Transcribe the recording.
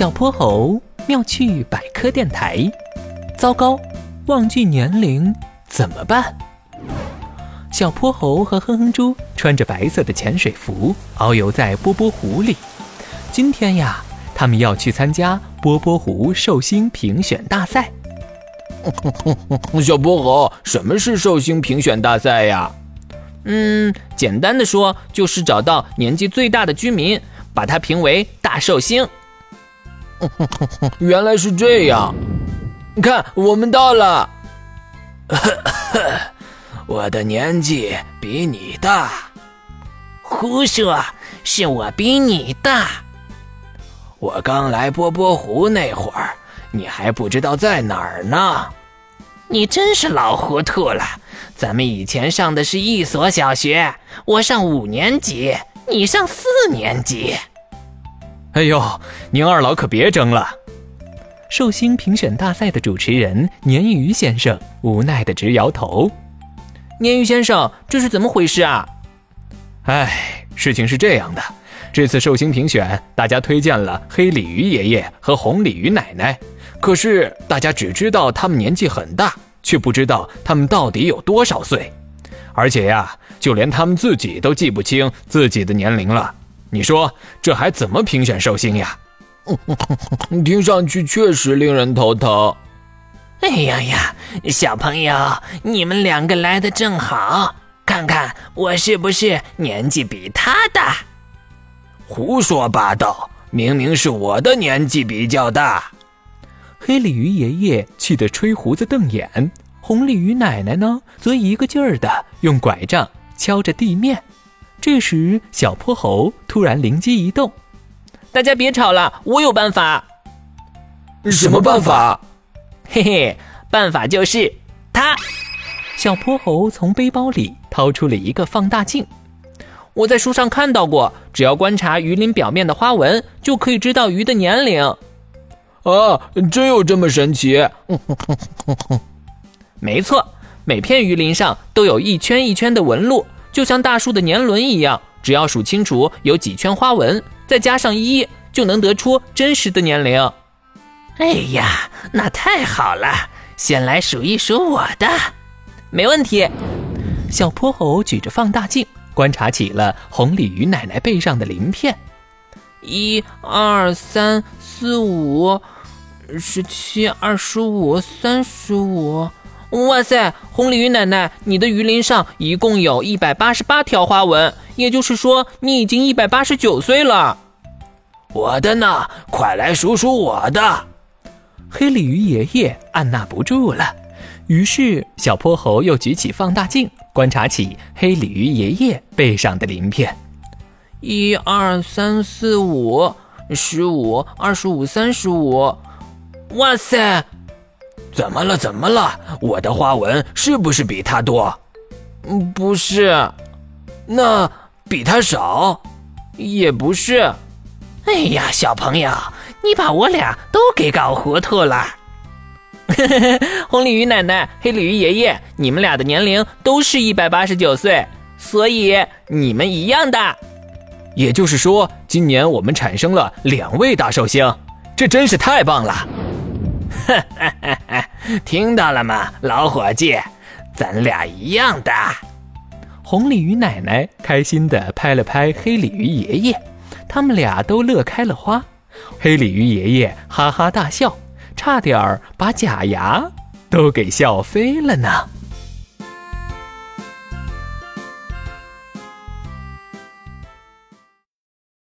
小泼猴妙趣百科电台。糟糕，忘记年龄怎么办？小泼猴和哼哼猪穿着白色的潜水服，遨游在波波湖里。今天呀，他们要去参加波波湖寿星评选大赛。小泼猴，什么是寿星评选大赛呀？嗯，简单的说，就是找到年纪最大的居民，把他评为大寿星。原来是这样，看，我们到了。我的年纪比你大。胡说，是我比你大。我刚来波波湖那会儿，你还不知道在哪儿呢。你真是老糊涂了。咱们以前上的是一所小学，我上五年级，你上四年级。哎呦，您二老可别争了！寿星评选大赛的主持人鲶鱼先生无奈的直摇头。鲶鱼先生，这是怎么回事啊？哎，事情是这样的，这次寿星评选，大家推荐了黑鲤鱼爷爷和红鲤鱼奶奶，可是大家只知道他们年纪很大，却不知道他们到底有多少岁，而且呀，就连他们自己都记不清自己的年龄了。你说这还怎么评选寿星呀？听上去确实令人头疼。哎呀呀，小朋友，你们两个来的正好，看看我是不是年纪比他大？胡说八道，明明是我的年纪比较大。黑鲤鱼爷爷气得吹胡子瞪眼，红鲤鱼奶奶呢，则一个劲儿的用拐杖敲着地面。这时，小泼猴突然灵机一动：“大家别吵了，我有办法。”“什么办法？”“ 嘿嘿，办法就是它。”小泼猴从背包里掏出了一个放大镜。我在书上看到过，只要观察鱼鳞表面的花纹，就可以知道鱼的年龄。啊，真有这么神奇？没错，每片鱼鳞上都有一圈一圈的纹路。就像大树的年轮一样，只要数清楚有几圈花纹，再加上一，就能得出真实的年龄。哎呀，那太好了！先来数一数我的，没问题。小泼猴举着放大镜观察起了红鲤鱼奶奶背上的鳞片，一二三四五，十七二十五三十五。哇塞，红鲤鱼奶奶，你的鱼鳞上一共有一百八十八条花纹，也就是说，你已经一百八十九岁了。我的呢？快来数数我的！黑鲤鱼爷爷按捺不住了，于是小泼猴又举起放大镜，观察起黑鲤鱼爷爷背上的鳞片。一二三四五，十五二十五三十五，哇塞！怎么了？怎么了？我的花纹是不是比他多？嗯，不是。那比他少？也不是。哎呀，小朋友，你把我俩都给搞糊涂了。红鲤鱼奶奶、黑鲤鱼爷爷，你们俩的年龄都是一百八十九岁，所以你们一样大。也就是说，今年我们产生了两位大寿星，这真是太棒了。哈哈哈哈听到了吗，老伙计？咱俩一样的。红鲤鱼奶奶开心地拍了拍黑鲤鱼爷爷，他们俩都乐开了花。黑鲤鱼爷爷哈哈大笑，差点儿把假牙都给笑飞了呢。